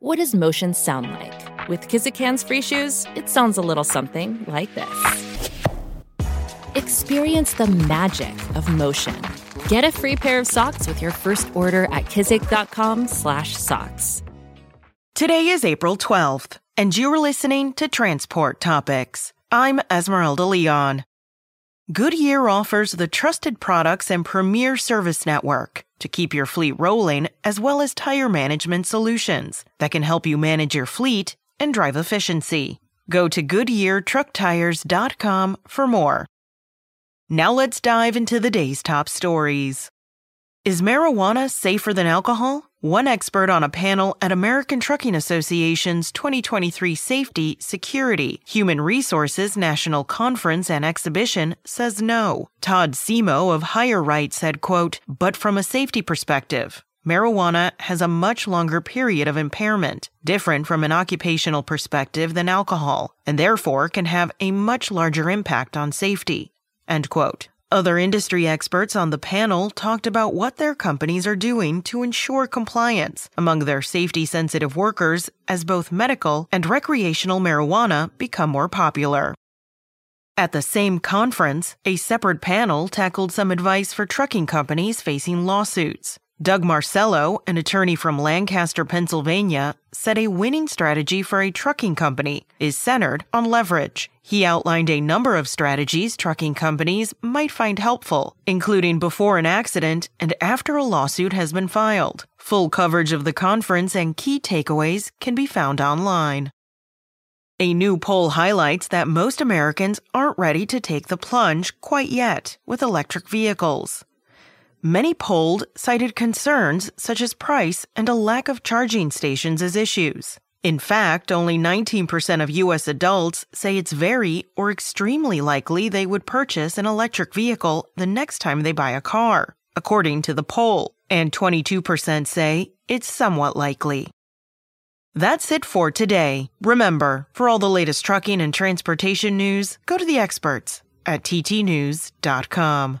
What does motion sound like? With Kizik hands free shoes, it sounds a little something like this. Experience the magic of motion. Get a free pair of socks with your first order at kizik.com/socks. Today is April 12th, and you're listening to Transport Topics. I'm Esmeralda Leon. Goodyear offers the trusted products and premier service network to keep your fleet rolling, as well as tire management solutions that can help you manage your fleet and drive efficiency. Go to GoodyearTruckTires.com for more. Now let's dive into the day's top stories. Is marijuana safer than alcohol? One expert on a panel at American Trucking Association's 2023 Safety, Security, Human Resources National Conference and Exhibition says no. Todd Simo of Higher HireRight said, quote, but from a safety perspective, marijuana has a much longer period of impairment, different from an occupational perspective than alcohol, and therefore can have a much larger impact on safety. End quote. Other industry experts on the panel talked about what their companies are doing to ensure compliance among their safety sensitive workers as both medical and recreational marijuana become more popular. At the same conference, a separate panel tackled some advice for trucking companies facing lawsuits. Doug Marcello, an attorney from Lancaster, Pennsylvania, said a winning strategy for a trucking company is centered on leverage. He outlined a number of strategies trucking companies might find helpful, including before an accident and after a lawsuit has been filed. Full coverage of the conference and key takeaways can be found online. A new poll highlights that most Americans aren't ready to take the plunge quite yet with electric vehicles. Many polled cited concerns such as price and a lack of charging stations as issues. In fact, only 19% of U.S. adults say it's very or extremely likely they would purchase an electric vehicle the next time they buy a car, according to the poll, and 22% say it's somewhat likely. That's it for today. Remember, for all the latest trucking and transportation news, go to the experts at ttnews.com.